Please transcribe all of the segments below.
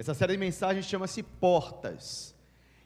Essa série de mensagens chama-se Portas.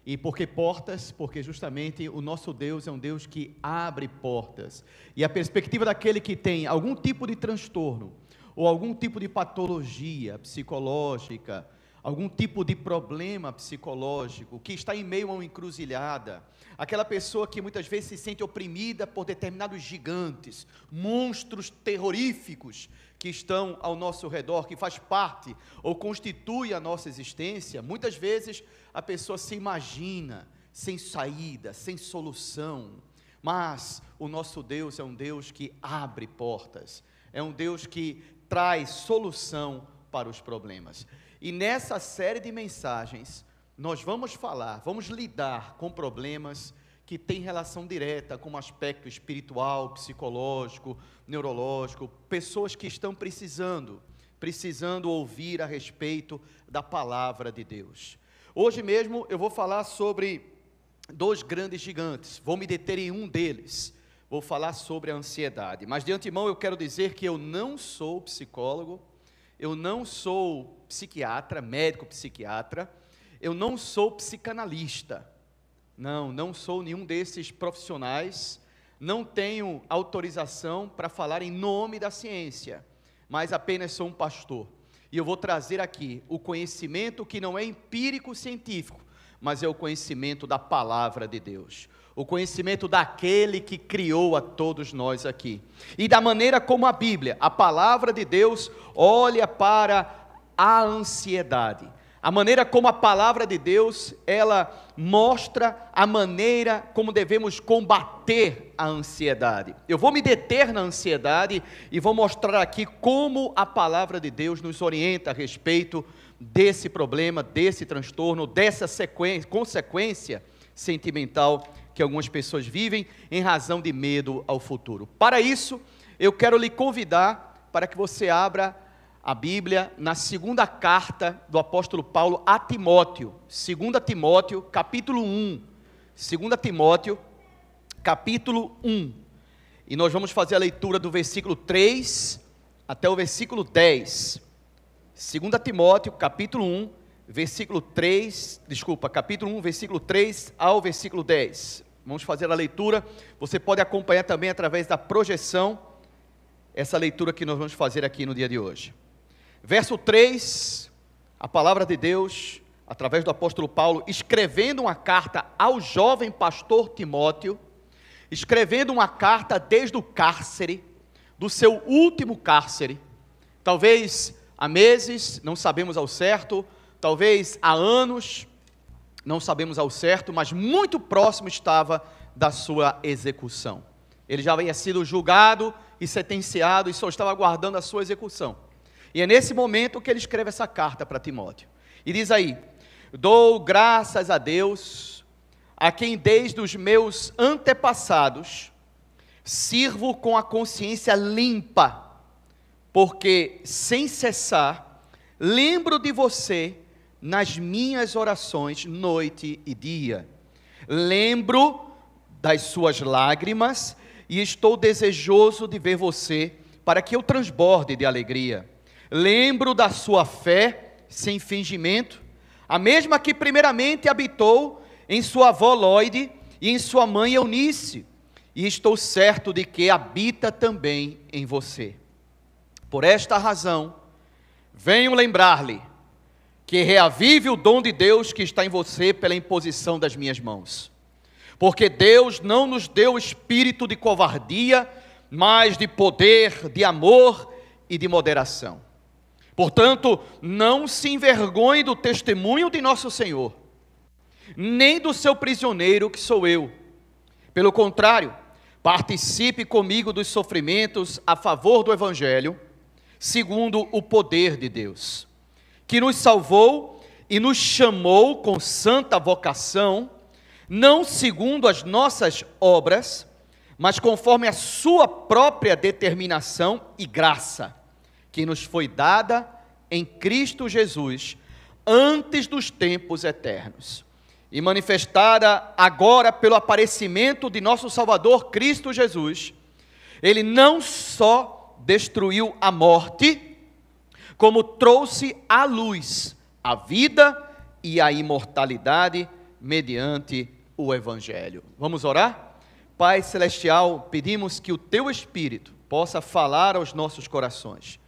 E por que portas? Porque justamente o nosso Deus é um Deus que abre portas. E a perspectiva daquele que tem algum tipo de transtorno, ou algum tipo de patologia psicológica, algum tipo de problema psicológico, que está em meio a uma encruzilhada, aquela pessoa que muitas vezes se sente oprimida por determinados gigantes, monstros terroríficos que estão ao nosso redor, que faz parte ou constitui a nossa existência, muitas vezes a pessoa se imagina sem saída, sem solução. Mas o nosso Deus é um Deus que abre portas, é um Deus que traz solução para os problemas. E nessa série de mensagens, nós vamos falar, vamos lidar com problemas que têm relação direta com o aspecto espiritual, psicológico, neurológico, pessoas que estão precisando, precisando ouvir a respeito da palavra de Deus. Hoje mesmo eu vou falar sobre dois grandes gigantes, vou me deter em um deles. Vou falar sobre a ansiedade, mas de antemão eu quero dizer que eu não sou psicólogo, eu não sou psiquiatra, médico psiquiatra, eu não sou psicanalista. Não, não sou nenhum desses profissionais, não tenho autorização para falar em nome da ciência, mas apenas sou um pastor. E eu vou trazer aqui o conhecimento que não é empírico científico, mas é o conhecimento da palavra de Deus o conhecimento daquele que criou a todos nós aqui. E da maneira como a Bíblia, a palavra de Deus, olha para a ansiedade. A maneira como a palavra de Deus, ela mostra a maneira como devemos combater a ansiedade. Eu vou me deter na ansiedade e vou mostrar aqui como a palavra de Deus nos orienta a respeito desse problema, desse transtorno, dessa sequência, consequência sentimental que algumas pessoas vivem em razão de medo ao futuro. Para isso, eu quero lhe convidar para que você abra a Bíblia na segunda carta do apóstolo Paulo a Timóteo, 2 Timóteo, capítulo 1. 2 Timóteo, capítulo 1. E nós vamos fazer a leitura do versículo 3 até o versículo 10. 2 Timóteo, capítulo 1, versículo 3, desculpa, capítulo 1, versículo 3 ao versículo 10. Vamos fazer a leitura. Você pode acompanhar também através da projeção essa leitura que nós vamos fazer aqui no dia de hoje. Verso 3, a palavra de Deus, através do apóstolo Paulo, escrevendo uma carta ao jovem pastor Timóteo, escrevendo uma carta desde o cárcere, do seu último cárcere, talvez há meses, não sabemos ao certo, talvez há anos, não sabemos ao certo, mas muito próximo estava da sua execução. Ele já havia sido julgado e sentenciado e só estava aguardando a sua execução. E é nesse momento que ele escreve essa carta para Timóteo. E diz aí: Dou graças a Deus, a quem desde os meus antepassados sirvo com a consciência limpa, porque sem cessar lembro de você nas minhas orações, noite e dia. Lembro das suas lágrimas e estou desejoso de ver você, para que eu transborde de alegria. Lembro da sua fé sem fingimento, a mesma que primeiramente habitou em sua avó Loide e em sua mãe Eunice, e estou certo de que habita também em você. Por esta razão, venho lembrar-lhe que reavive o dom de Deus que está em você pela imposição das minhas mãos. Porque Deus não nos deu espírito de covardia, mas de poder, de amor e de moderação. Portanto, não se envergonhe do testemunho de nosso Senhor, nem do seu prisioneiro que sou eu. Pelo contrário, participe comigo dos sofrimentos a favor do Evangelho, segundo o poder de Deus que nos salvou e nos chamou com santa vocação, não segundo as nossas obras, mas conforme a sua própria determinação e graça, que nos foi dada em Cristo Jesus antes dos tempos eternos, e manifestada agora pelo aparecimento de nosso Salvador Cristo Jesus. Ele não só destruiu a morte, como trouxe à luz a vida e a imortalidade mediante o Evangelho. Vamos orar? Pai Celestial, pedimos que o Teu Espírito possa falar aos nossos corações,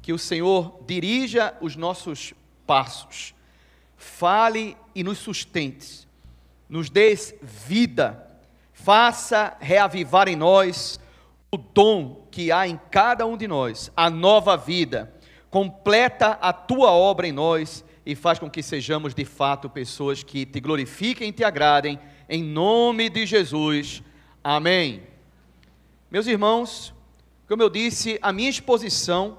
que o Senhor dirija os nossos passos, fale e nos sustente, nos dê vida, faça reavivar em nós o dom que há em cada um de nós, a nova vida, completa a tua obra em nós e faz com que sejamos de fato pessoas que te glorifiquem e te agradem, em nome de Jesus. Amém. Meus irmãos, como eu disse, a minha exposição,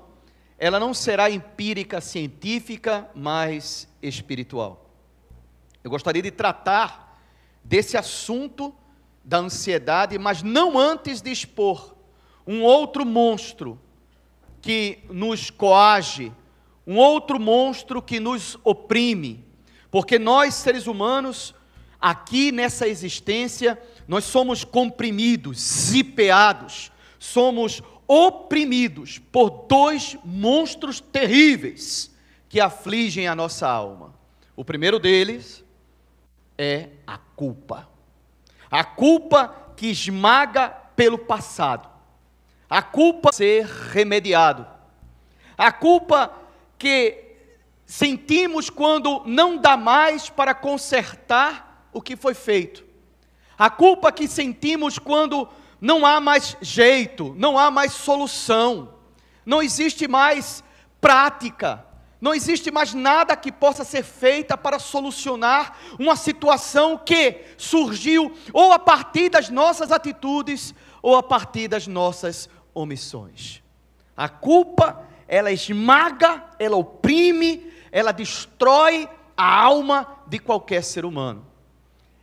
ela não será empírica, científica, mas espiritual. Eu gostaria de tratar desse assunto da ansiedade, mas não antes de expor um outro monstro que nos coage, um outro monstro que nos oprime, porque nós, seres humanos, aqui nessa existência, nós somos comprimidos, zipeados, somos oprimidos por dois monstros terríveis que afligem a nossa alma. O primeiro deles é a culpa. A culpa que esmaga pelo passado. A culpa ser remediado. A culpa que sentimos quando não dá mais para consertar o que foi feito. A culpa que sentimos quando não há mais jeito, não há mais solução, não existe mais prática, não existe mais nada que possa ser feita para solucionar uma situação que surgiu ou a partir das nossas atitudes ou a partir das nossas omissões. A culpa ela esmaga, ela oprime, ela destrói a alma de qualquer ser humano.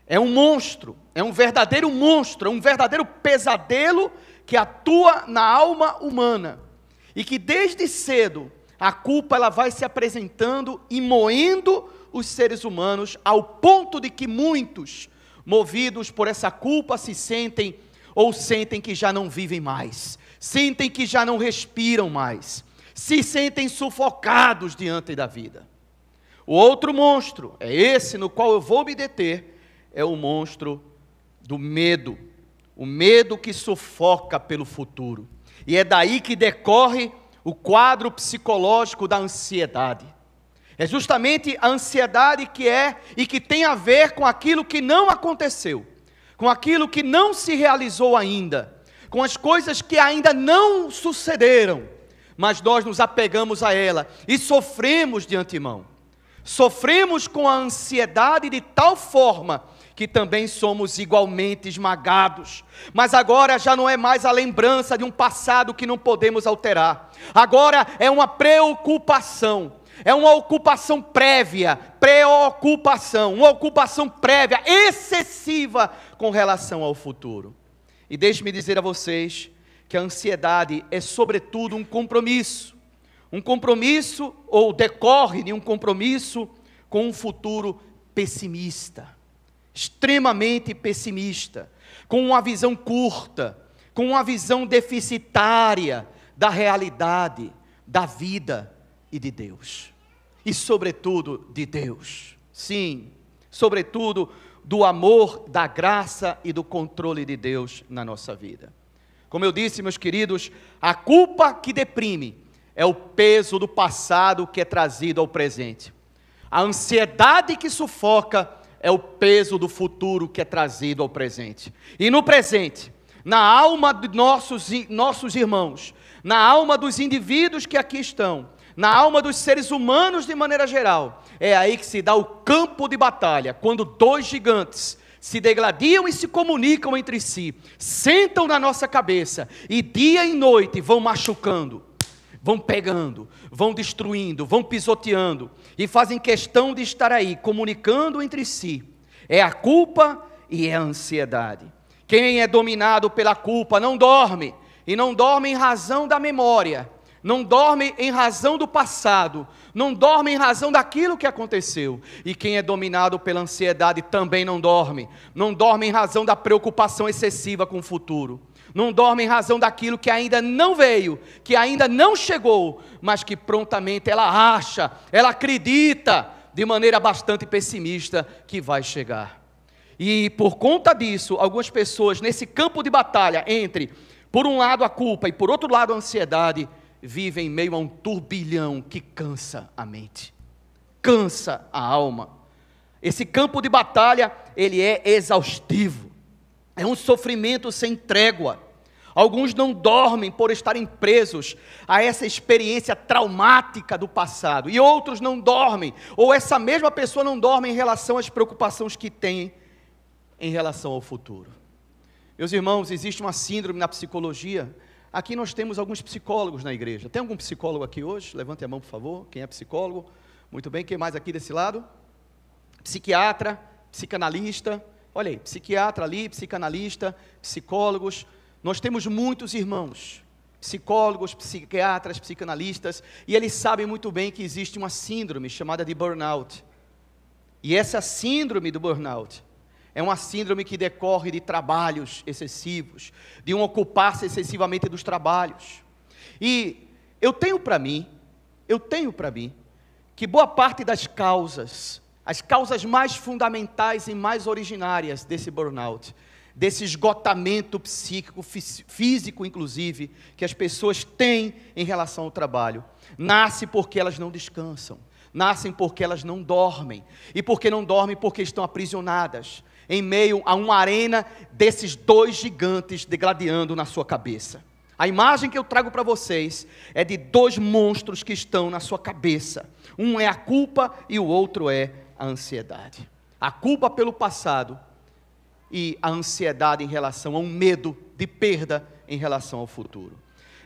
É um monstro, é um verdadeiro monstro, é um verdadeiro pesadelo que atua na alma humana e que desde cedo a culpa ela vai se apresentando e moendo os seres humanos ao ponto de que muitos, movidos por essa culpa, se sentem ou sentem que já não vivem mais, sentem que já não respiram mais se sentem sufocados diante da vida. O outro monstro, é esse no qual eu vou me deter, é o monstro do medo. O medo que sufoca pelo futuro. E é daí que decorre o quadro psicológico da ansiedade. É justamente a ansiedade que é e que tem a ver com aquilo que não aconteceu, com aquilo que não se realizou ainda, com as coisas que ainda não sucederam mas nós nos apegamos a ela e sofremos de antemão. Sofremos com a ansiedade de tal forma que também somos igualmente esmagados. Mas agora já não é mais a lembrança de um passado que não podemos alterar. Agora é uma preocupação. É uma ocupação prévia, preocupação, uma ocupação prévia, excessiva com relação ao futuro. E deixe-me dizer a vocês que a ansiedade é, sobretudo, um compromisso. Um compromisso, ou decorre de um compromisso com um futuro pessimista, extremamente pessimista, com uma visão curta, com uma visão deficitária da realidade, da vida e de Deus. E, sobretudo, de Deus. Sim, sobretudo, do amor, da graça e do controle de Deus na nossa vida. Como eu disse, meus queridos, a culpa que deprime é o peso do passado que é trazido ao presente. A ansiedade que sufoca é o peso do futuro que é trazido ao presente. E no presente, na alma de nossos, nossos irmãos, na alma dos indivíduos que aqui estão, na alma dos seres humanos de maneira geral, é aí que se dá o campo de batalha, quando dois gigantes se degladiam e se comunicam entre si, sentam na nossa cabeça e dia e noite vão machucando, vão pegando, vão destruindo, vão pisoteando e fazem questão de estar aí comunicando entre si. É a culpa e é a ansiedade. Quem é dominado pela culpa não dorme, e não dorme em razão da memória, não dorme em razão do passado, não dorme em razão daquilo que aconteceu. E quem é dominado pela ansiedade também não dorme, não dorme em razão da preocupação excessiva com o futuro, não dorme em razão daquilo que ainda não veio, que ainda não chegou, mas que prontamente ela acha, ela acredita, de maneira bastante pessimista que vai chegar. E por conta disso, algumas pessoas nesse campo de batalha entre, por um lado, a culpa e por outro lado, a ansiedade, vivem em meio a um turbilhão que cansa a mente, cansa a alma. Esse campo de batalha, ele é exaustivo. É um sofrimento sem trégua. Alguns não dormem por estarem presos a essa experiência traumática do passado, e outros não dormem, ou essa mesma pessoa não dorme em relação às preocupações que tem em relação ao futuro. Meus irmãos, existe uma síndrome na psicologia. Aqui nós temos alguns psicólogos na igreja. Tem algum psicólogo aqui hoje? Levante a mão, por favor. Quem é psicólogo? Muito bem. Quem mais aqui desse lado? Psiquiatra, psicanalista. Olha aí, psiquiatra ali, psicanalista, psicólogos. Nós temos muitos irmãos, psicólogos, psiquiatras, psicanalistas, e eles sabem muito bem que existe uma síndrome chamada de burnout. E essa síndrome do burnout é uma síndrome que decorre de trabalhos excessivos, de um ocupar-se excessivamente dos trabalhos. E eu tenho para mim, eu tenho para mim, que boa parte das causas, as causas mais fundamentais e mais originárias desse burnout, desse esgotamento psíquico, físico inclusive, que as pessoas têm em relação ao trabalho. Nasce porque elas não descansam, nascem porque elas não dormem, e porque não dormem porque estão aprisionadas em meio a uma arena desses dois gigantes degladiando na sua cabeça. A imagem que eu trago para vocês é de dois monstros que estão na sua cabeça. Um é a culpa e o outro é a ansiedade. A culpa pelo passado e a ansiedade em relação a um medo de perda em relação ao futuro.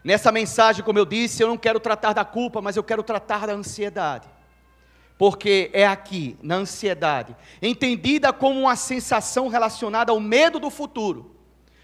Nessa mensagem, como eu disse, eu não quero tratar da culpa, mas eu quero tratar da ansiedade. Porque é aqui, na ansiedade, entendida como uma sensação relacionada ao medo do futuro,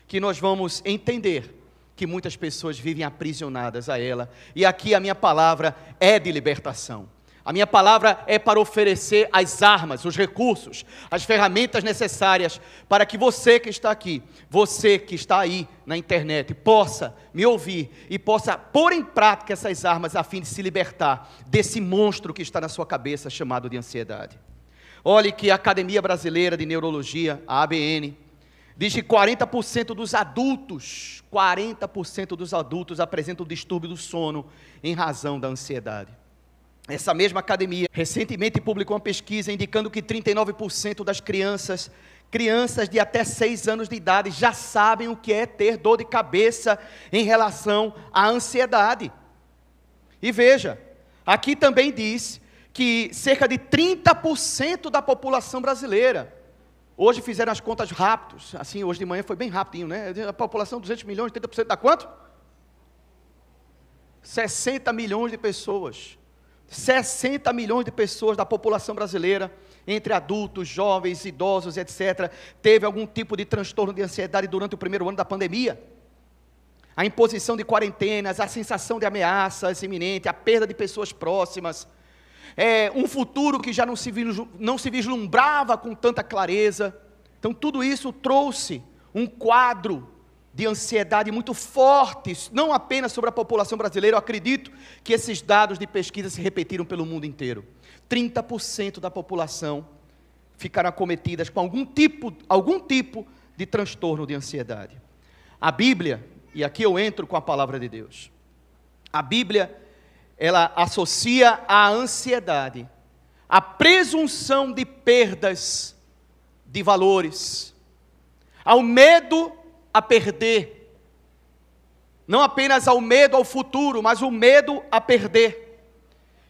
que nós vamos entender que muitas pessoas vivem aprisionadas a ela. E aqui a minha palavra é de libertação. A minha palavra é para oferecer as armas, os recursos, as ferramentas necessárias para que você que está aqui, você que está aí na internet, possa me ouvir e possa pôr em prática essas armas a fim de se libertar desse monstro que está na sua cabeça chamado de ansiedade. Olhe que a Academia Brasileira de Neurologia, a ABN, diz que 40% dos adultos, 40% dos adultos apresentam distúrbio do sono em razão da ansiedade. Essa mesma academia recentemente publicou uma pesquisa indicando que 39% das crianças, crianças de até 6 anos de idade, já sabem o que é ter dor de cabeça em relação à ansiedade. E veja, aqui também diz que cerca de 30% da população brasileira, hoje fizeram as contas rápidos, assim, hoje de manhã foi bem rapidinho, né? A população, 200 milhões, 30% dá quanto? 60 milhões de pessoas 60 milhões de pessoas da população brasileira, entre adultos, jovens, idosos, etc., teve algum tipo de transtorno de ansiedade durante o primeiro ano da pandemia. A imposição de quarentenas, a sensação de ameaças iminentes, a perda de pessoas próximas, é, um futuro que já não se, não se vislumbrava com tanta clareza. Então, tudo isso trouxe um quadro de ansiedade muito fortes, não apenas sobre a população brasileira, eu acredito que esses dados de pesquisa se repetiram pelo mundo inteiro. 30% da população ficaram acometidas com algum tipo, algum tipo de transtorno de ansiedade. A Bíblia, e aqui eu entro com a palavra de Deus. A Bíblia, ela associa a ansiedade a presunção de perdas de valores, ao medo a perder. Não apenas ao medo ao futuro, mas o medo a perder.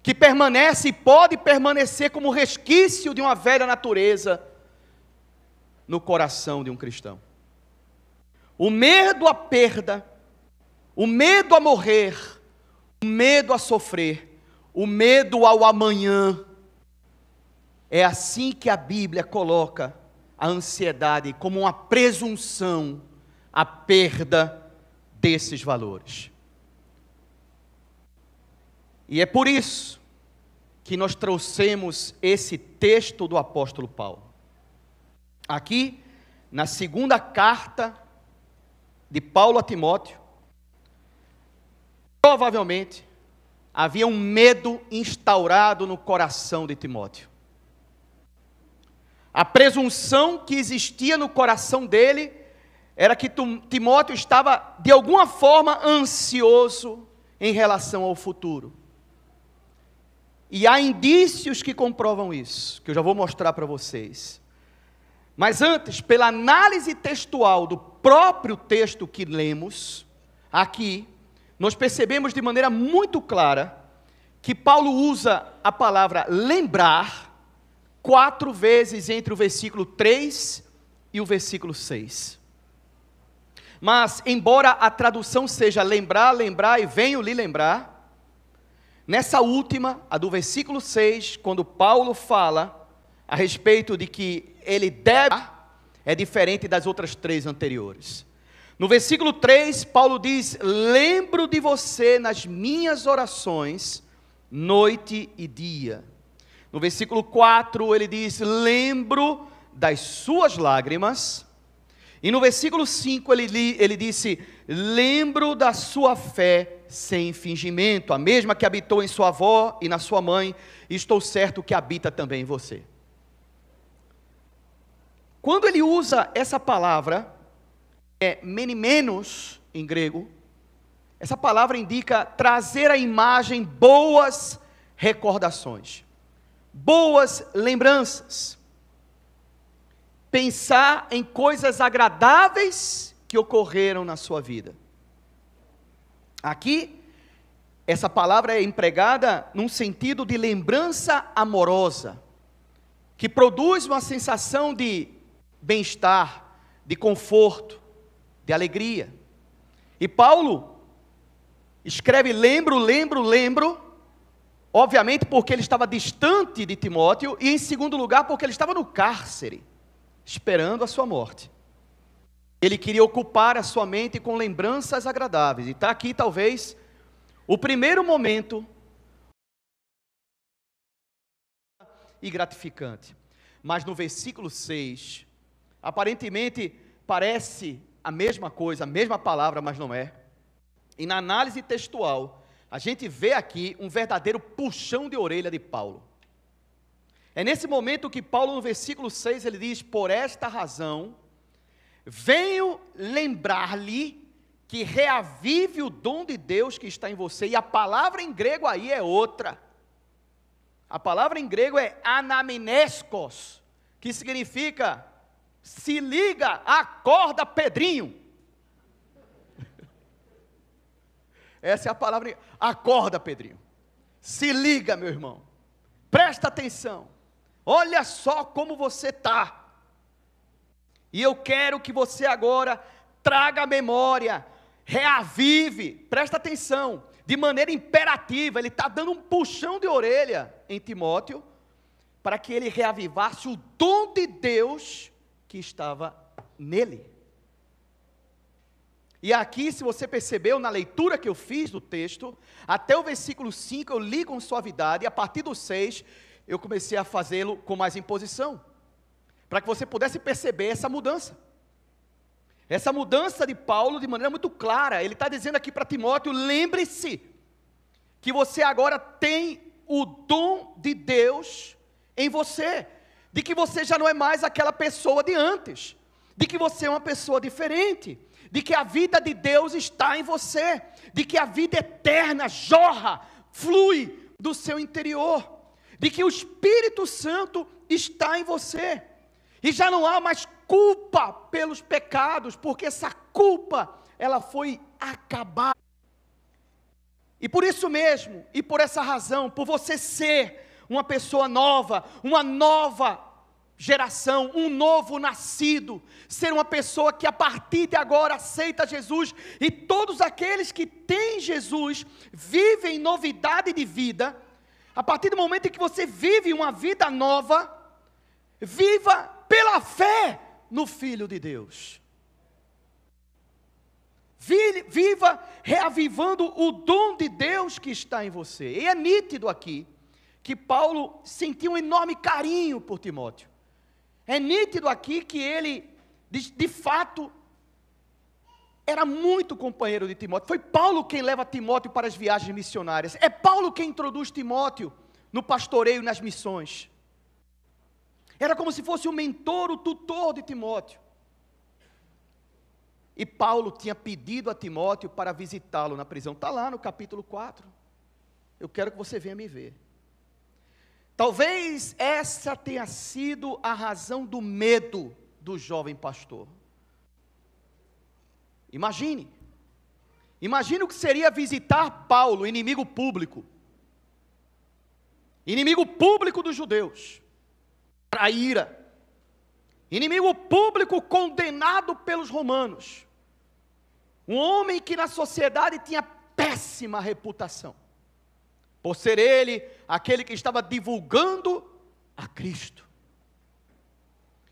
Que permanece e pode permanecer como resquício de uma velha natureza no coração de um cristão. O medo à perda, o medo a morrer, o medo a sofrer, o medo ao amanhã. É assim que a Bíblia coloca a ansiedade como uma presunção a perda desses valores. E é por isso que nós trouxemos esse texto do apóstolo Paulo. Aqui, na segunda carta de Paulo a Timóteo, provavelmente havia um medo instaurado no coração de Timóteo. A presunção que existia no coração dele era que Timóteo estava, de alguma forma, ansioso em relação ao futuro. E há indícios que comprovam isso, que eu já vou mostrar para vocês. Mas antes, pela análise textual do próprio texto que lemos, aqui, nós percebemos de maneira muito clara que Paulo usa a palavra lembrar quatro vezes entre o versículo 3 e o versículo 6. Mas, embora a tradução seja lembrar, lembrar e venho lhe lembrar, Nessa última, a do versículo 6, quando Paulo fala a respeito de que ele deve, é diferente das outras três anteriores. No versículo 3, Paulo diz: Lembro de você nas minhas orações, noite e dia. No versículo 4, ele diz: Lembro das suas lágrimas. E no versículo 5, ele, ele disse: Lembro da sua fé sem fingimento, a mesma que habitou em sua avó e na sua mãe, e estou certo que habita também em você. Quando ele usa essa palavra, é menimenos em grego, essa palavra indica trazer à imagem boas recordações, boas lembranças, pensar em coisas agradáveis que ocorreram na sua vida. Aqui, essa palavra é empregada num sentido de lembrança amorosa, que produz uma sensação de bem-estar, de conforto, de alegria. E Paulo escreve lembro, lembro, lembro, obviamente porque ele estava distante de Timóteo, e em segundo lugar porque ele estava no cárcere, esperando a sua morte. Ele queria ocupar a sua mente com lembranças agradáveis. E está aqui, talvez, o primeiro momento e gratificante. Mas no versículo 6, aparentemente parece a mesma coisa, a mesma palavra, mas não é. E na análise textual, a gente vê aqui um verdadeiro puxão de orelha de Paulo. É nesse momento que Paulo, no versículo 6, ele diz: Por esta razão Venho lembrar-lhe que reavive o dom de Deus que está em você. E a palavra em grego aí é outra. A palavra em grego é anamneskos, que significa se liga, acorda Pedrinho. Essa é a palavra. Acorda, Pedrinho. Se liga, meu irmão. Presta atenção. Olha só como você está. E eu quero que você agora traga a memória, reavive, presta atenção, de maneira imperativa, ele está dando um puxão de orelha em Timóteo, para que ele reavivasse o dom de Deus que estava nele. E aqui, se você percebeu na leitura que eu fiz do texto, até o versículo 5 eu li com suavidade, e a partir do 6 eu comecei a fazê-lo com mais imposição para que você pudesse perceber essa mudança. Essa mudança de Paulo de maneira muito clara. Ele está dizendo aqui para Timóteo: lembre-se que você agora tem o dom de Deus em você, de que você já não é mais aquela pessoa de antes, de que você é uma pessoa diferente, de que a vida de Deus está em você, de que a vida eterna jorra, flui do seu interior, de que o Espírito Santo está em você. E já não há mais culpa pelos pecados, porque essa culpa ela foi acabada. E por isso mesmo, e por essa razão, por você ser uma pessoa nova, uma nova geração, um novo nascido, ser uma pessoa que a partir de agora aceita Jesus, e todos aqueles que têm Jesus vivem novidade de vida, a partir do momento em que você vive uma vida nova, viva pela fé no Filho de Deus. Viva reavivando o dom de Deus que está em você. E é nítido aqui que Paulo sentiu um enorme carinho por Timóteo. É nítido aqui que ele, de, de fato, era muito companheiro de Timóteo. Foi Paulo quem leva Timóteo para as viagens missionárias. É Paulo quem introduz Timóteo no pastoreio nas missões. Era como se fosse o mentor, o tutor de Timóteo. E Paulo tinha pedido a Timóteo para visitá-lo na prisão. Está lá no capítulo 4. Eu quero que você venha me ver. Talvez essa tenha sido a razão do medo do jovem pastor. Imagine. Imagine o que seria visitar Paulo, inimigo público. Inimigo público dos judeus. Traíra. Inimigo público condenado pelos romanos. Um homem que na sociedade tinha péssima reputação. Por ser ele aquele que estava divulgando a Cristo.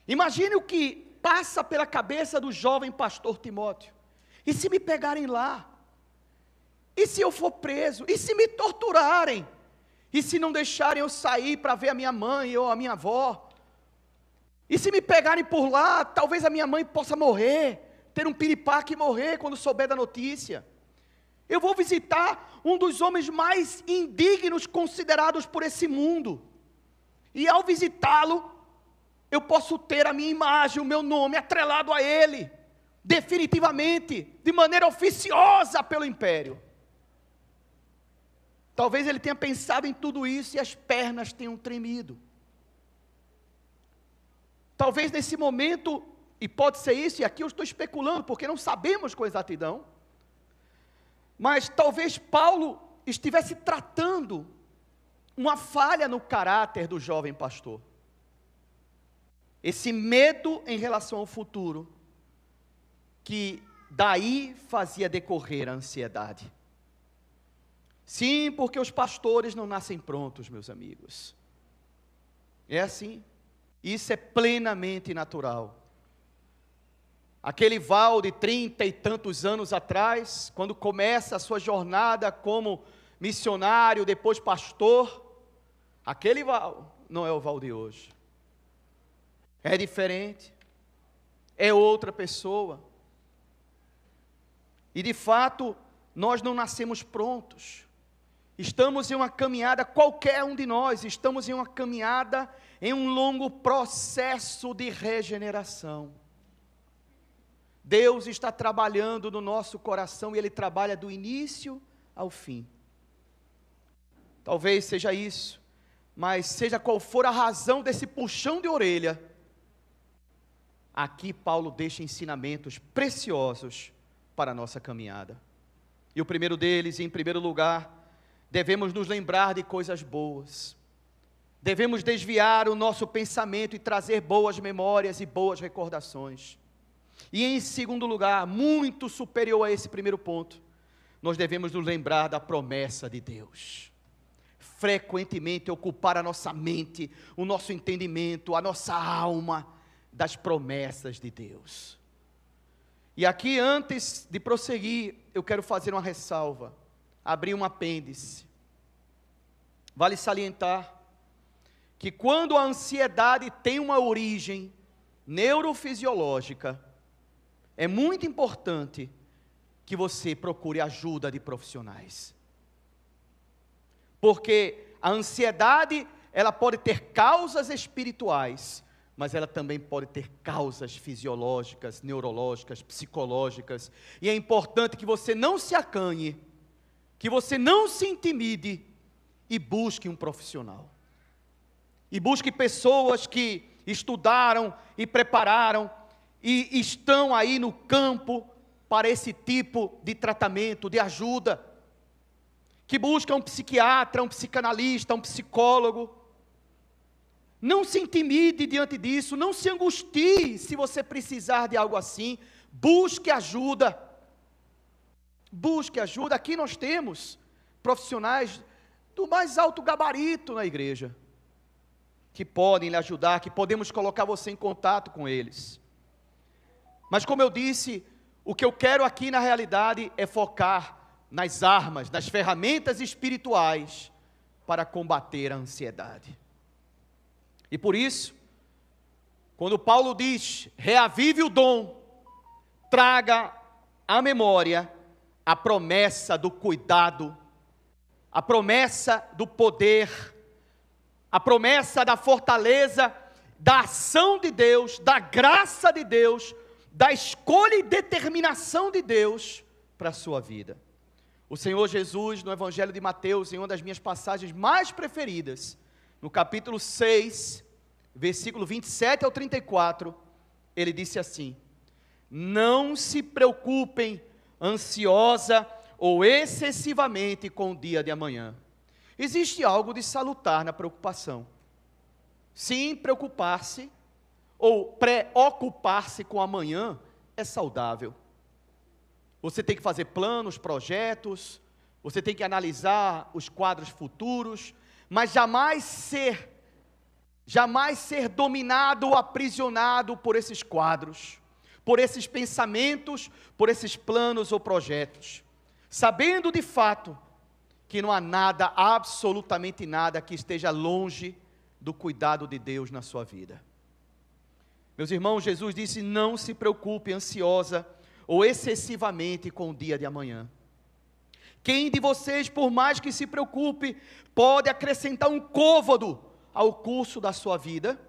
Imagine o que passa pela cabeça do jovem pastor Timóteo. E se me pegarem lá? E se eu for preso? E se me torturarem? E se não deixarem eu sair para ver a minha mãe ou a minha avó? E se me pegarem por lá, talvez a minha mãe possa morrer, ter um piripaque e morrer quando souber da notícia. Eu vou visitar um dos homens mais indignos considerados por esse mundo. E ao visitá-lo, eu posso ter a minha imagem, o meu nome atrelado a ele, definitivamente, de maneira oficiosa pelo império. Talvez ele tenha pensado em tudo isso e as pernas tenham tremido. Talvez nesse momento, e pode ser isso, e aqui eu estou especulando, porque não sabemos com exatidão, mas talvez Paulo estivesse tratando uma falha no caráter do jovem pastor. Esse medo em relação ao futuro, que daí fazia decorrer a ansiedade. Sim, porque os pastores não nascem prontos, meus amigos. É assim. Isso é plenamente natural. Aquele Val de trinta e tantos anos atrás, quando começa a sua jornada como missionário, depois pastor, aquele Val não é o Val de hoje. É diferente. É outra pessoa. E de fato, nós não nascemos prontos. Estamos em uma caminhada, qualquer um de nós, estamos em uma caminhada, em um longo processo de regeneração. Deus está trabalhando no nosso coração e Ele trabalha do início ao fim. Talvez seja isso, mas seja qual for a razão desse puxão de orelha, aqui Paulo deixa ensinamentos preciosos para a nossa caminhada. E o primeiro deles, em primeiro lugar, devemos nos lembrar de coisas boas. Devemos desviar o nosso pensamento e trazer boas memórias e boas recordações. E em segundo lugar, muito superior a esse primeiro ponto, nós devemos nos lembrar da promessa de Deus. Frequentemente ocupar a nossa mente, o nosso entendimento, a nossa alma das promessas de Deus. E aqui, antes de prosseguir, eu quero fazer uma ressalva abrir um apêndice. Vale salientar que quando a ansiedade tem uma origem neurofisiológica, é muito importante que você procure ajuda de profissionais. Porque a ansiedade, ela pode ter causas espirituais, mas ela também pode ter causas fisiológicas, neurológicas, psicológicas, e é importante que você não se acanhe que você não se intimide e busque um profissional. E busque pessoas que estudaram e prepararam e estão aí no campo para esse tipo de tratamento, de ajuda. Que busca um psiquiatra, um psicanalista, um psicólogo. Não se intimide diante disso, não se angustie se você precisar de algo assim. Busque ajuda. Busque ajuda. Aqui nós temos profissionais do mais alto gabarito na igreja que podem lhe ajudar, que podemos colocar você em contato com eles. Mas como eu disse, o que eu quero aqui na realidade é focar nas armas, nas ferramentas espirituais para combater a ansiedade. E por isso, quando Paulo diz: reavive o dom, traga à memória a promessa do cuidado, a promessa do poder, a promessa da fortaleza da ação de Deus, da graça de Deus, da escolha e determinação de Deus para a sua vida. O Senhor Jesus, no Evangelho de Mateus, em uma das minhas passagens mais preferidas, no capítulo 6, versículo 27 ao 34, ele disse assim: Não se preocupem ansiosa ou excessivamente com o dia de amanhã. Existe algo de salutar na preocupação. Sim, preocupar-se ou preocupar-se com amanhã é saudável. Você tem que fazer planos, projetos, você tem que analisar os quadros futuros, mas jamais ser jamais ser dominado ou aprisionado por esses quadros, por esses pensamentos, por esses planos ou projetos, sabendo de fato que não há nada, absolutamente nada que esteja longe do cuidado de Deus na sua vida. Meus irmãos, Jesus disse: não se preocupe ansiosa ou excessivamente com o dia de amanhã. Quem de vocês, por mais que se preocupe, pode acrescentar um côvado ao curso da sua vida?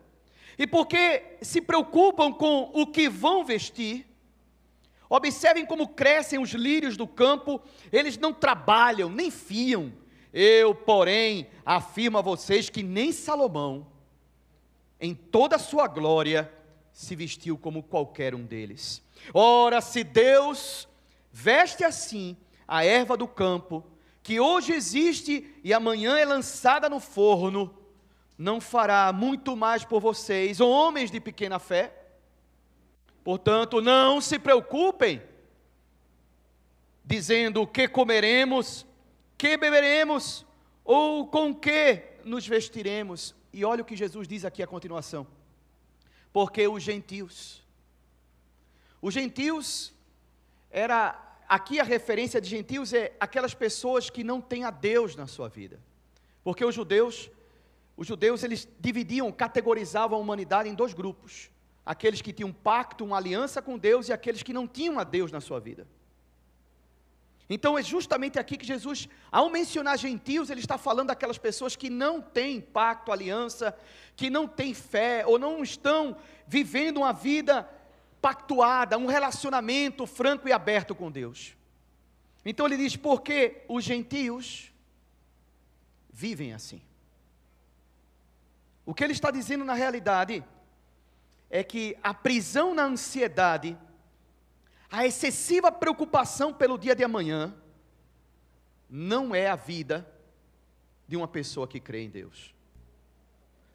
E porque se preocupam com o que vão vestir, observem como crescem os lírios do campo, eles não trabalham, nem fiam. Eu, porém, afirmo a vocês que nem Salomão, em toda a sua glória, se vestiu como qualquer um deles. Ora, se Deus veste assim a erva do campo, que hoje existe e amanhã é lançada no forno, não fará muito mais por vocês, homens de pequena fé? Portanto, não se preocupem, dizendo o que comeremos, que beberemos, ou com que nos vestiremos. E olha o que Jesus diz aqui a continuação. Porque os gentios, os gentios era aqui a referência de gentios é aquelas pessoas que não têm a Deus na sua vida. Porque os judeus, os judeus eles dividiam, categorizavam a humanidade em dois grupos: aqueles que tinham um pacto, uma aliança com Deus e aqueles que não tinham a Deus na sua vida. Então é justamente aqui que Jesus, ao mencionar gentios, ele está falando daquelas pessoas que não têm pacto, aliança, que não têm fé ou não estão vivendo uma vida pactuada, um relacionamento franco e aberto com Deus. Então ele diz: porque os gentios vivem assim. O que ele está dizendo na realidade é que a prisão na ansiedade, a excessiva preocupação pelo dia de amanhã, não é a vida de uma pessoa que crê em Deus.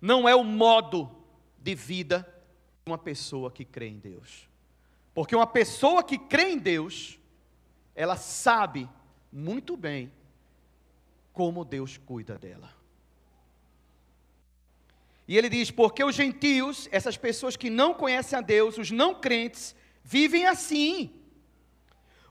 Não é o modo de vida uma pessoa que crê em Deus. Porque uma pessoa que crê em Deus, ela sabe muito bem como Deus cuida dela. E ele diz: porque os gentios, essas pessoas que não conhecem a Deus, os não crentes, vivem assim.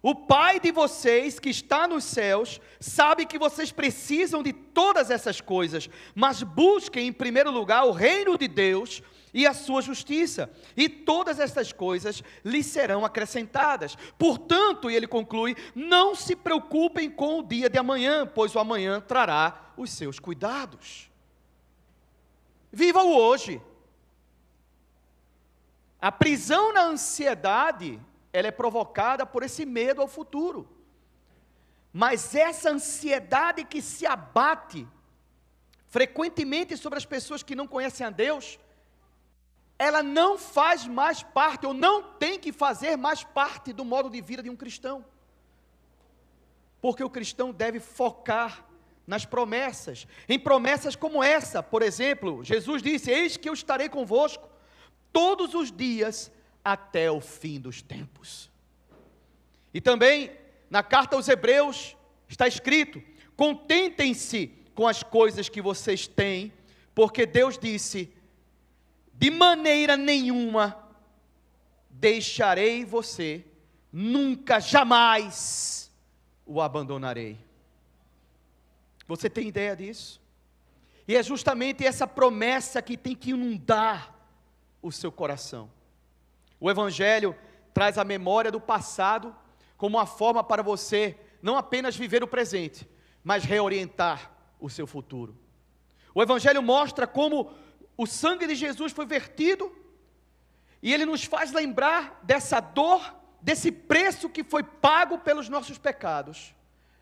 O Pai de vocês que está nos céus sabe que vocês precisam de todas essas coisas, mas busquem em primeiro lugar o reino de Deus e a sua justiça, e todas estas coisas lhes serão acrescentadas. Portanto, e ele conclui: não se preocupem com o dia de amanhã, pois o amanhã trará os seus cuidados. Viva o hoje. A prisão na ansiedade, ela é provocada por esse medo ao futuro. Mas essa ansiedade que se abate frequentemente sobre as pessoas que não conhecem a Deus, ela não faz mais parte, ou não tem que fazer mais parte do modo de vida de um cristão. Porque o cristão deve focar nas promessas, em promessas como essa, por exemplo, Jesus disse: Eis que eu estarei convosco todos os dias até o fim dos tempos. E também na carta aos Hebreus está escrito: contentem-se com as coisas que vocês têm, porque Deus disse: de maneira nenhuma deixarei você, nunca, jamais o abandonarei. Você tem ideia disso? E é justamente essa promessa que tem que inundar o seu coração. O Evangelho traz a memória do passado como uma forma para você não apenas viver o presente, mas reorientar o seu futuro. O Evangelho mostra como o sangue de Jesus foi vertido, e ele nos faz lembrar dessa dor, desse preço que foi pago pelos nossos pecados,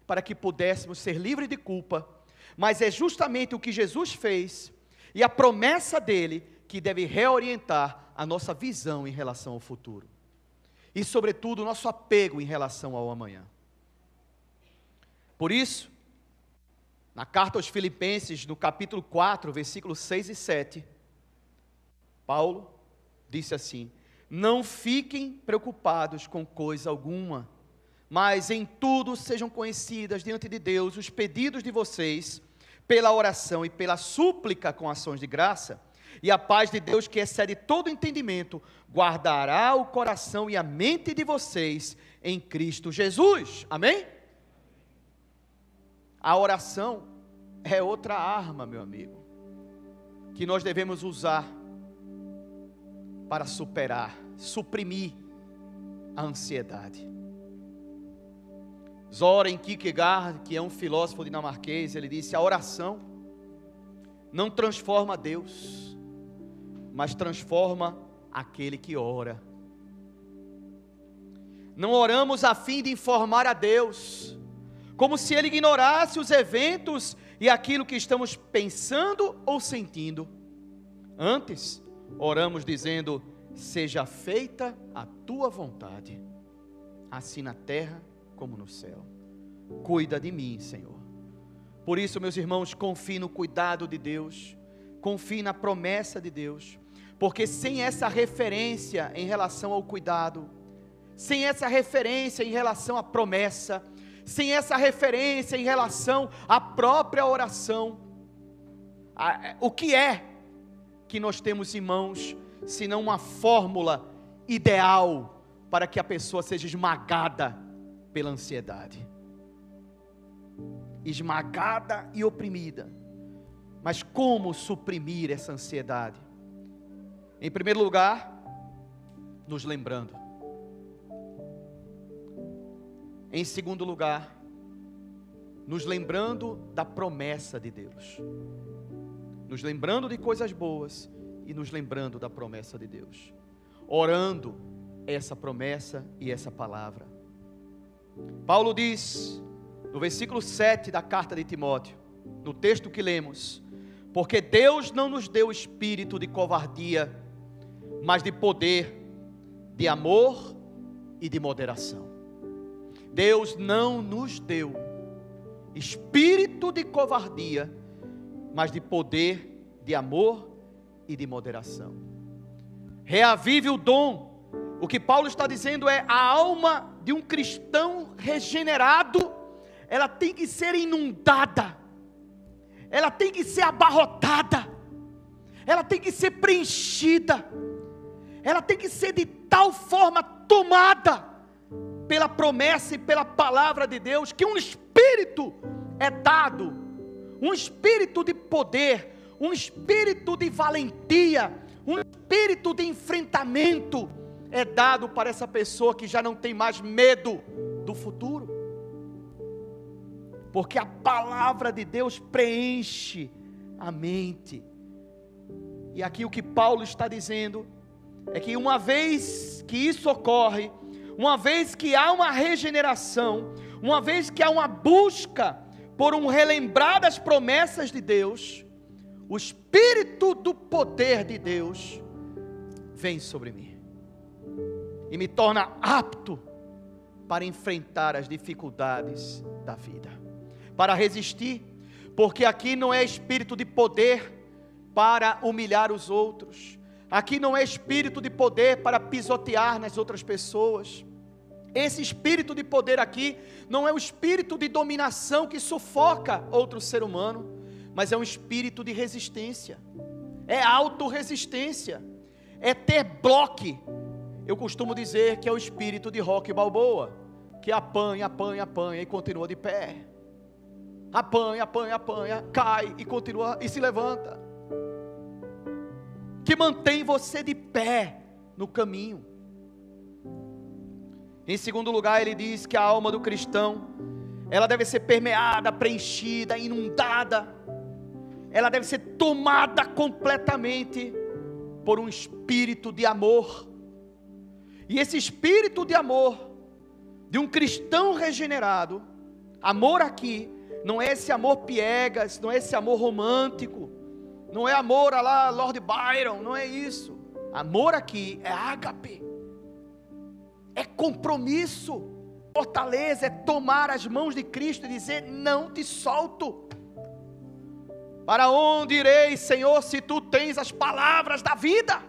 para que pudéssemos ser livres de culpa. Mas é justamente o que Jesus fez e a promessa dele que deve reorientar a nossa visão em relação ao futuro. E, sobretudo, o nosso apego em relação ao amanhã. Por isso, na carta aos Filipenses, no capítulo 4, versículos 6 e 7, Paulo disse assim: Não fiquem preocupados com coisa alguma, mas em tudo sejam conhecidas diante de Deus os pedidos de vocês, pela oração e pela súplica com ações de graça, e a paz de Deus, que excede todo entendimento, guardará o coração e a mente de vocês em Cristo Jesus. Amém? A oração é outra arma, meu amigo, que nós devemos usar para superar, suprimir a ansiedade. Zoren Kierkegaard, que é um filósofo dinamarquês, ele disse: a oração não transforma Deus, mas transforma aquele que ora. Não oramos a fim de informar a Deus, como se ele ignorasse os eventos e aquilo que estamos pensando ou sentindo. Antes, oramos dizendo: Seja feita a tua vontade, assim na terra como no céu. Cuida de mim, Senhor. Por isso, meus irmãos, confie no cuidado de Deus, confie na promessa de Deus, porque sem essa referência em relação ao cuidado, sem essa referência em relação à promessa, sem essa referência em relação à própria oração. O que é que nós temos em mãos, senão uma fórmula ideal para que a pessoa seja esmagada pela ansiedade? Esmagada e oprimida. Mas como suprimir essa ansiedade? Em primeiro lugar, nos lembrando Em segundo lugar, nos lembrando da promessa de Deus, nos lembrando de coisas boas e nos lembrando da promessa de Deus, orando essa promessa e essa palavra. Paulo diz, no versículo 7 da carta de Timóteo, no texto que lemos, porque Deus não nos deu espírito de covardia, mas de poder, de amor e de moderação. Deus não nos deu espírito de covardia, mas de poder, de amor e de moderação. Reavive o dom. O que Paulo está dizendo é a alma de um cristão regenerado, ela tem que ser inundada. Ela tem que ser abarrotada. Ela tem que ser preenchida. Ela tem que ser de tal forma tomada pela promessa e pela palavra de Deus, que um espírito é dado, um espírito de poder, um espírito de valentia, um espírito de enfrentamento é dado para essa pessoa que já não tem mais medo do futuro. Porque a palavra de Deus preenche a mente. E aqui o que Paulo está dizendo é que uma vez que isso ocorre, uma vez que há uma regeneração, uma vez que há uma busca por um relembrar das promessas de Deus, o Espírito do poder de Deus vem sobre mim e me torna apto para enfrentar as dificuldades da vida, para resistir, porque aqui não é espírito de poder para humilhar os outros, Aqui não é espírito de poder para pisotear nas outras pessoas. Esse espírito de poder aqui não é o espírito de dominação que sufoca outro ser humano, mas é um espírito de resistência. É autorresistência. É ter bloque. Eu costumo dizer que é o espírito de rock balboa, que apanha, apanha, apanha e continua de pé. Apanha, apanha, apanha, cai e continua e se levanta que mantém você de pé no caminho. Em segundo lugar, ele diz que a alma do cristão, ela deve ser permeada, preenchida, inundada. ela deve ser tomada completamente por um espírito de amor. E esse espírito de amor de um cristão regenerado, amor aqui não é esse amor piegas, não é esse amor romântico, não é amor a lá Lord Byron, não é isso. Amor aqui é ágape, é compromisso, fortaleza, é tomar as mãos de Cristo e dizer: Não te solto. Para onde irei, Senhor, se tu tens as palavras da vida?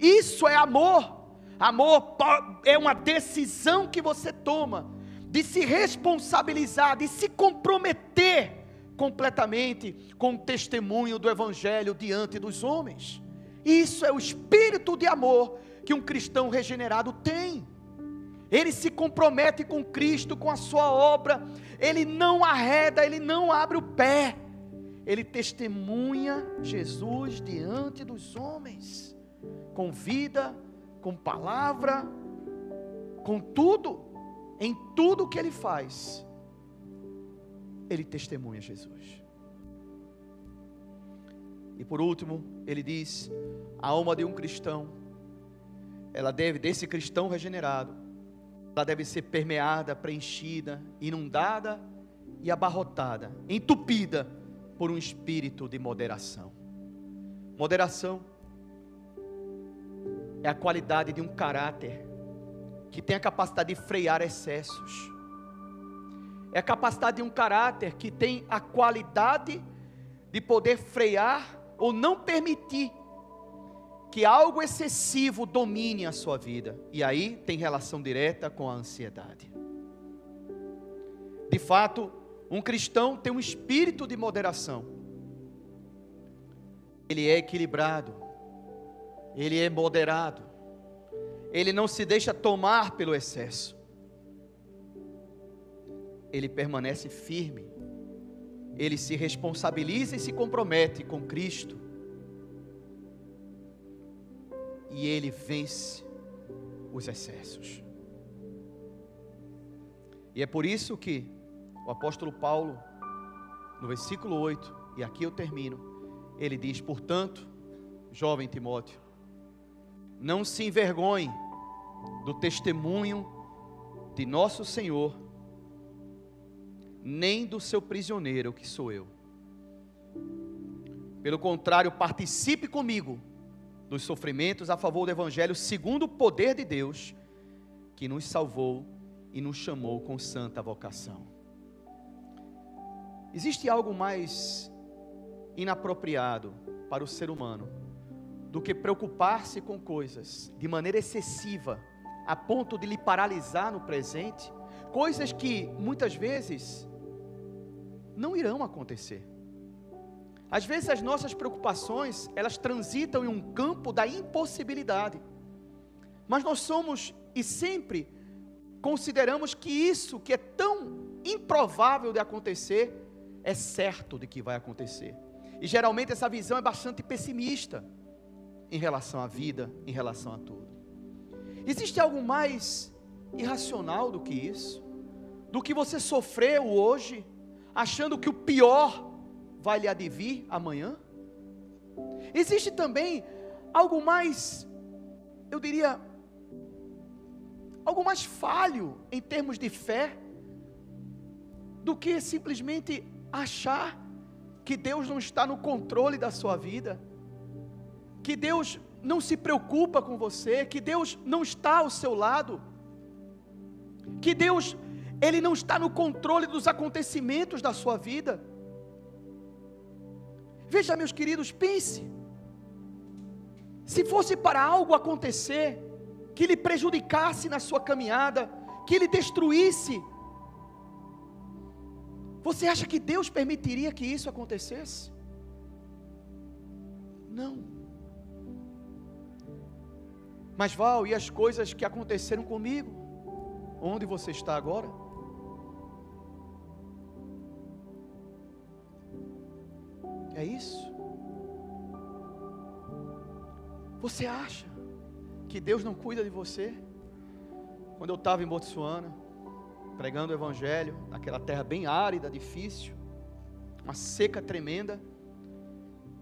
Isso é amor. Amor é uma decisão que você toma de se responsabilizar, de se comprometer completamente com o testemunho do Evangelho diante dos homens. Isso é o espírito de amor que um cristão regenerado tem. Ele se compromete com Cristo, com a sua obra, ele não arreda, ele não abre o pé, ele testemunha Jesus diante dos homens, com vida, com palavra, com tudo, em tudo que ele faz, ele testemunha Jesus. E por último, ele diz: a alma de um cristão, ela deve, desse cristão regenerado, ela deve ser permeada, preenchida, inundada e abarrotada, entupida por um espírito de moderação. Moderação é a qualidade de um caráter que tem a capacidade de frear excessos. É a capacidade de um caráter que tem a qualidade de poder frear ou não permitir que algo excessivo domine a sua vida. E aí tem relação direta com a ansiedade. De fato, um cristão tem um espírito de moderação. Ele é equilibrado. Ele é moderado. Ele não se deixa tomar pelo excesso. Ele permanece firme. Ele se responsabiliza e se compromete com Cristo e ele vence os excessos. E é por isso que o apóstolo Paulo, no versículo 8, e aqui eu termino, ele diz: Portanto, jovem Timóteo, não se envergonhe do testemunho de nosso Senhor, nem do seu prisioneiro, que sou eu. Pelo contrário, participe comigo dos sofrimentos a favor do Evangelho, segundo o poder de Deus, que nos salvou e nos chamou com santa vocação. Existe algo mais inapropriado para o ser humano do que preocupar-se com coisas de maneira excessiva, a ponto de lhe paralisar no presente, coisas que muitas vezes não irão acontecer. Às vezes as nossas preocupações, elas transitam em um campo da impossibilidade. Mas nós somos e sempre consideramos que isso que é tão improvável de acontecer é certo de que vai acontecer. E geralmente essa visão é bastante pessimista em relação à vida, em relação a tudo. Existe algo mais irracional do que isso? Do que você sofreu hoje, achando que o pior vai lhe advir amanhã? Existe também algo mais, eu diria, algo mais falho em termos de fé, do que simplesmente achar que Deus não está no controle da sua vida, que Deus não se preocupa com você, que Deus não está ao seu lado, que Deus ele não está no controle dos acontecimentos da sua vida. Veja, meus queridos, pense. Se fosse para algo acontecer que lhe prejudicasse na sua caminhada, que lhe destruísse, você acha que Deus permitiria que isso acontecesse? Não. Mas Val, e as coisas que aconteceram comigo? Onde você está agora? É isso? Você acha que Deus não cuida de você? Quando eu estava em Botsuana, pregando o Evangelho, naquela terra bem árida, difícil, uma seca tremenda.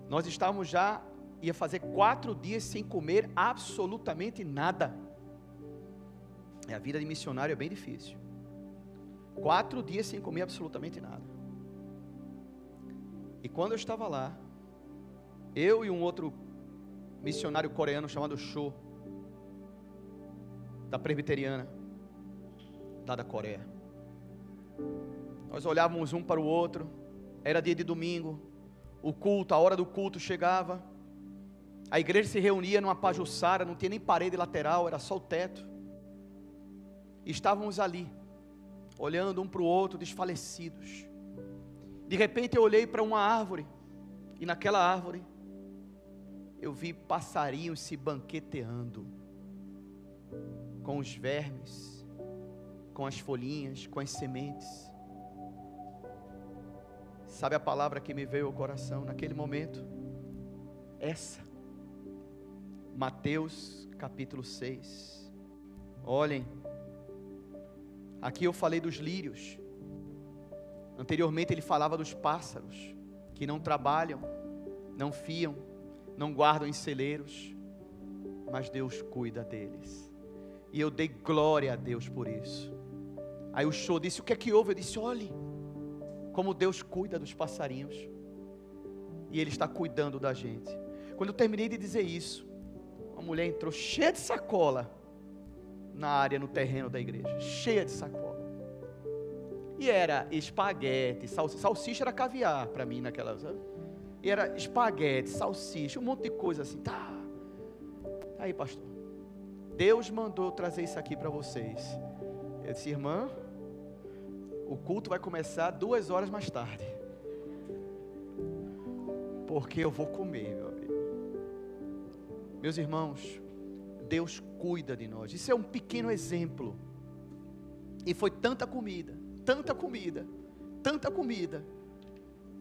Nós estávamos já, ia fazer quatro dias sem comer absolutamente nada. É, a vida de missionário é bem difícil. Quatro dias sem comer absolutamente nada. E quando eu estava lá, eu e um outro missionário coreano chamado Cho, da presbiteriana, lá da Coreia. Nós olhávamos um para o outro, era dia de domingo, o culto, a hora do culto chegava, a igreja se reunia numa pajuçara, não tinha nem parede lateral, era só o teto. E estávamos ali, olhando um para o outro, desfalecidos. De repente eu olhei para uma árvore, e naquela árvore eu vi passarinhos se banqueteando com os vermes, com as folhinhas, com as sementes. Sabe a palavra que me veio ao coração naquele momento? Essa. Mateus capítulo 6. Olhem, aqui eu falei dos lírios. Anteriormente ele falava dos pássaros que não trabalham, não fiam, não guardam em celeiros, mas Deus cuida deles. E eu dei glória a Deus por isso. Aí o show disse: O que é que houve? Eu disse: Olhe, como Deus cuida dos passarinhos. E Ele está cuidando da gente. Quando eu terminei de dizer isso, uma mulher entrou cheia de sacola na área, no terreno da igreja. Cheia de sacola. E era espaguete, salsicha, salsicha era caviar para mim naquela. Sabe? E era espaguete, salsicha, um monte de coisa assim. Tá. Aí, pastor. Deus mandou trazer isso aqui para vocês. Eu disse, irmã, o culto vai começar duas horas mais tarde. Porque eu vou comer, meu amigo. Meus irmãos, Deus cuida de nós. Isso é um pequeno exemplo. E foi tanta comida, tanta comida, tanta comida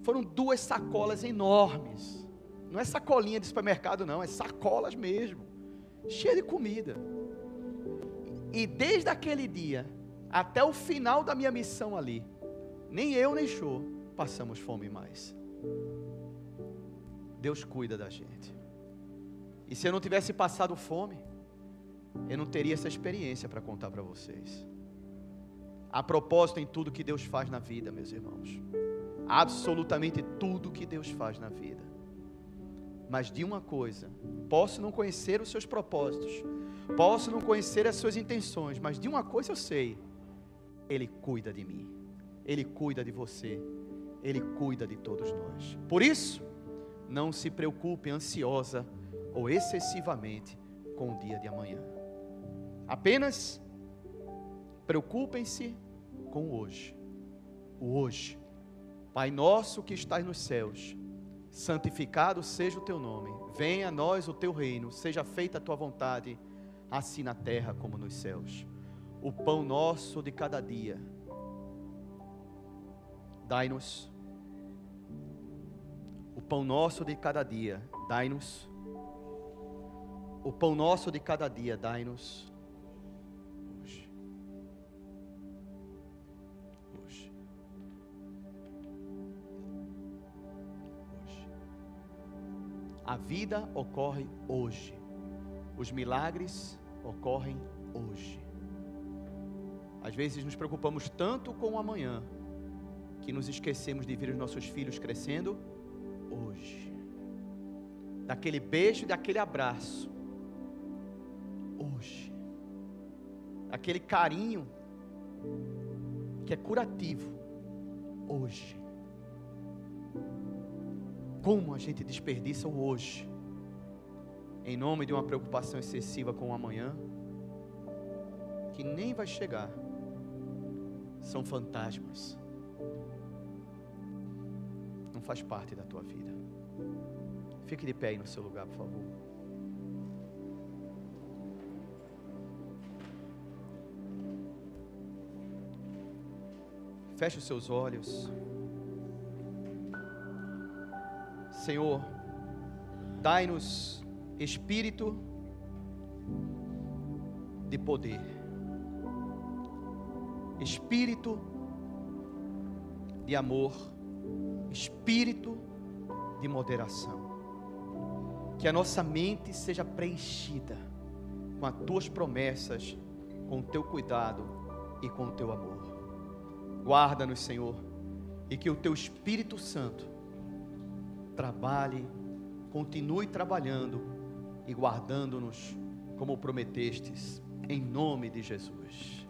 foram duas sacolas enormes. Não é sacolinha de supermercado, não, é sacolas mesmo, cheia de comida. E desde aquele dia até o final da minha missão ali, nem eu nem show passamos fome mais. Deus cuida da gente. E se eu não tivesse passado fome, eu não teria essa experiência para contar para vocês. A propósito em tudo que Deus faz na vida, meus irmãos absolutamente tudo que Deus faz na vida. Mas de uma coisa, posso não conhecer os seus propósitos, posso não conhecer as suas intenções, mas de uma coisa eu sei: Ele cuida de mim, Ele cuida de você, Ele cuida de todos nós. Por isso, não se preocupe ansiosa ou excessivamente com o dia de amanhã. Apenas preocupem-se com o hoje. O hoje Pai nosso que estás nos céus, santificado seja o teu nome, venha a nós o teu reino, seja feita a tua vontade, assim na terra como nos céus. O pão nosso de cada dia, dai-nos. O pão nosso de cada dia, dai-nos. O pão nosso de cada dia, dai-nos A vida ocorre hoje. Os milagres ocorrem hoje. Às vezes nos preocupamos tanto com o amanhã que nos esquecemos de ver os nossos filhos crescendo hoje. Daquele beijo, daquele abraço. Hoje. Daquele carinho que é curativo hoje como a gente desperdiça o hoje, em nome de uma preocupação excessiva com o amanhã, que nem vai chegar, são fantasmas, não faz parte da tua vida. Fique de pé aí no seu lugar, por favor. Feche os seus olhos. Senhor, dai-nos espírito de poder, espírito de amor, espírito de moderação. Que a nossa mente seja preenchida com as tuas promessas, com o teu cuidado e com o teu amor. Guarda-nos, Senhor, e que o teu Espírito Santo trabalhe, continue trabalhando e guardando-nos como prometestes, em nome de Jesus.